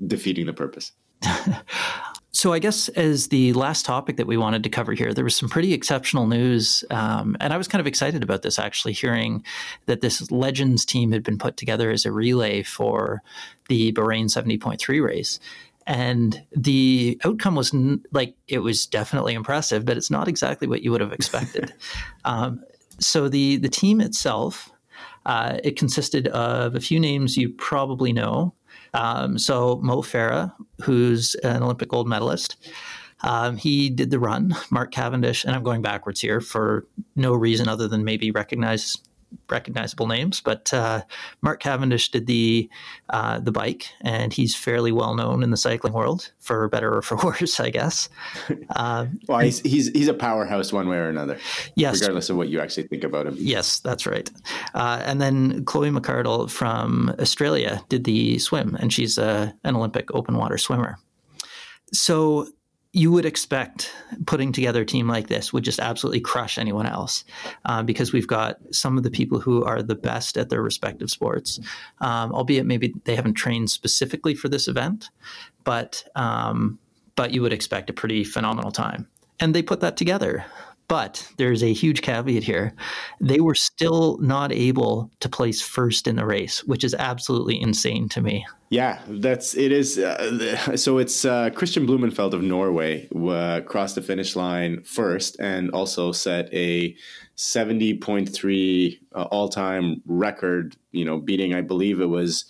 defeating the purpose.
So, I guess as the last topic that we wanted to cover here, there was some pretty exceptional news. Um, and I was kind of excited about this actually, hearing that this Legends team had been put together as a relay for the Bahrain 70.3 race. And the outcome was n- like, it was definitely impressive, but it's not exactly what you would have expected. um, so, the, the team itself, uh, it consisted of a few names you probably know. Um, so Mo Farah, who's an Olympic gold medalist, um, he did the run. Mark Cavendish, and I'm going backwards here for no reason other than maybe recognize recognizable names, but uh, Mark Cavendish did the uh, the bike, and he's fairly well known in the cycling world for better or for worse, I guess.
Uh, well, he's, he's he's a powerhouse one way or another. Yes, regardless of what you actually think about him.
Yes, that's right. Uh, and then Chloe McCardel from Australia did the swim, and she's a, an Olympic open water swimmer. So you would expect putting together a team like this would just absolutely crush anyone else uh, because we've got some of the people who are the best at their respective sports, um, albeit maybe they haven't trained specifically for this event, but um, but you would expect a pretty phenomenal time. And they put that together. But there's a huge caveat here. They were still not able to place first in the race, which is absolutely insane to me.
Yeah, that's it is. Uh, so it's uh, Kristian Blummenfelt of Norway uh, crossed the finish line first and also set a 70.3 uh, all time record, you know, beating, I believe it was,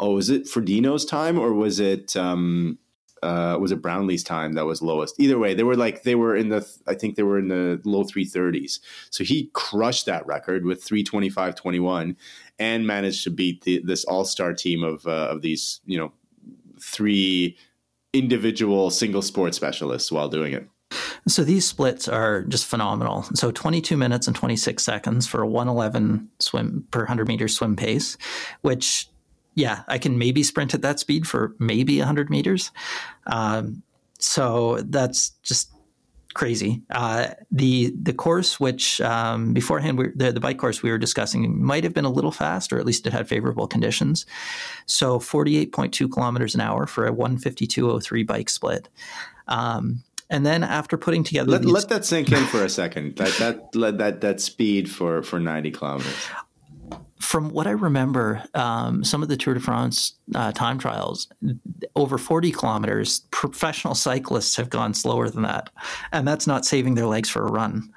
oh, was it Frodeno's time or was it um, uh, was it Brownlee's time that was lowest? Either way, they were like they were in the I think they were in the low 330s. So he crushed that record with 325.21 and managed to beat the, this all star team of uh, of these you know three individual single sport specialists while doing it.
So these splits are just phenomenal. So 22 minutes and 26 seconds for a 111 swim per 100 meter swim pace, which, yeah, I can maybe sprint at that speed for maybe 100 meters. Um, so that's just crazy. Uh, the the course, which um, beforehand we, the the bike course we were discussing, might have been a little fast, or at least it had favorable conditions. So forty eight point two kilometers an hour for a one fifty two oh three bike split. Um, and then after putting together,
let, these... let that sink in for a second. That that that that speed for for ninety kilometers.
From what I remember, um, some of the Tour de France uh, time trials, over 40 kilometers, professional cyclists have gone slower than that. And that's not saving their legs for a run.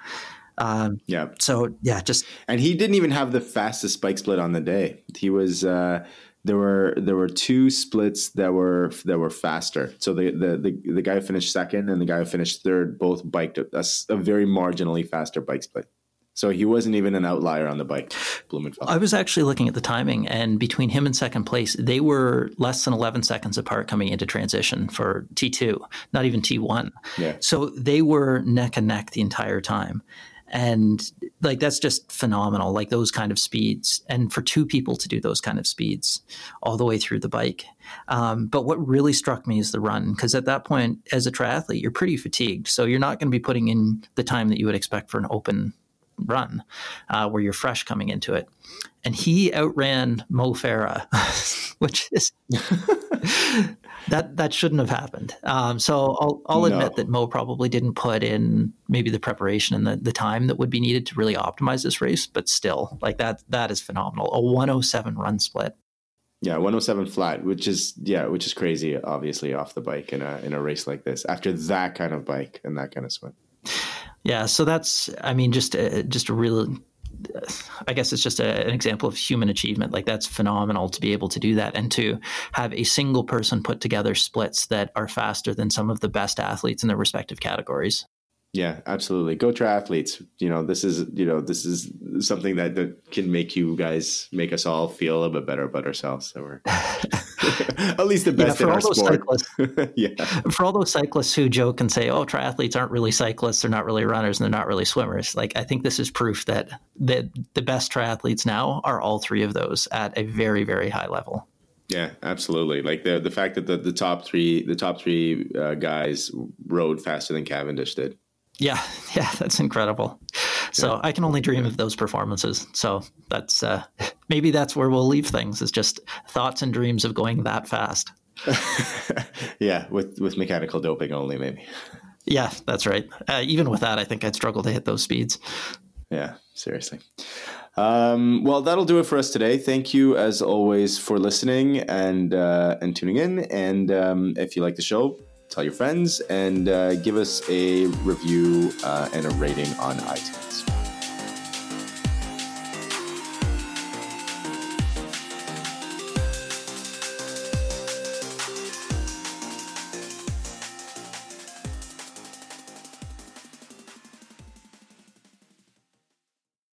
Um, yeah. So, yeah, just.
And he didn't even have the fastest bike split on the day. He was. Uh, there were there were two splits that were that were faster. So the the the, the guy who finished second and the guy who finished third both biked a, a very marginally faster bike split. So he wasn't even an outlier on the bike, Blummenfelt.
I was actually looking at the timing, and between him and second place, they were less than 11 seconds apart coming into transition for T2, not even T1. Yeah. So they were neck and neck the entire time and like that's just phenomenal like those kind of speeds and for two people to do those kind of speeds all the way through the bike um, but what really struck me is the run because at that point as a triathlete you're pretty fatigued so you're not going to be putting in the time that you would expect for an open run uh, where you're fresh coming into it and he outran mo farah which is that that shouldn't have happened. Um, so I'll, I'll no. admit that Mo probably didn't put in maybe the preparation and the, the time that would be needed to really optimize this race, but still, like that that is phenomenal. A 107 run split.
Yeah, 107 flat, which is yeah, which is crazy. Obviously, off the bike in a in a race like this, after that kind of bike and that kind of swim.
Yeah, so that's I mean just a, just a really I guess it's just a, an example of human achievement. Like that's phenomenal to be able to do that and to have a single person put together splits that are faster than some of the best athletes in their respective categories.
Yeah, absolutely. Go triathletes. You know, this is you know this is something that, that can make you guys make us all feel a little bit better about ourselves. So we're at least the best yeah, in our sport.
yeah. For all those cyclists who joke and say, "Oh, triathletes aren't really cyclists; they're not really runners, and they're not really swimmers," like I think this is proof that that the best triathletes now are all three of those at a very very high level.
Yeah, absolutely. Like the the fact that the, the top three the top three uh, guys rode faster than Cavendish did.
Yeah, yeah, that's incredible. So yeah. I can only dream of those performances. So that's uh, maybe that's where we'll leave things is just thoughts and dreams of going that fast.
yeah, with with mechanical doping only, maybe.
Yeah, that's right. Uh, even with that, I think I'd struggle to hit those speeds.
Yeah, seriously. Um, well, that'll do it for us today. Thank you, as always, for listening and uh, and tuning in. And um, if you like the show, tell your friends, and uh, give us a review uh, and a rating on iTunes.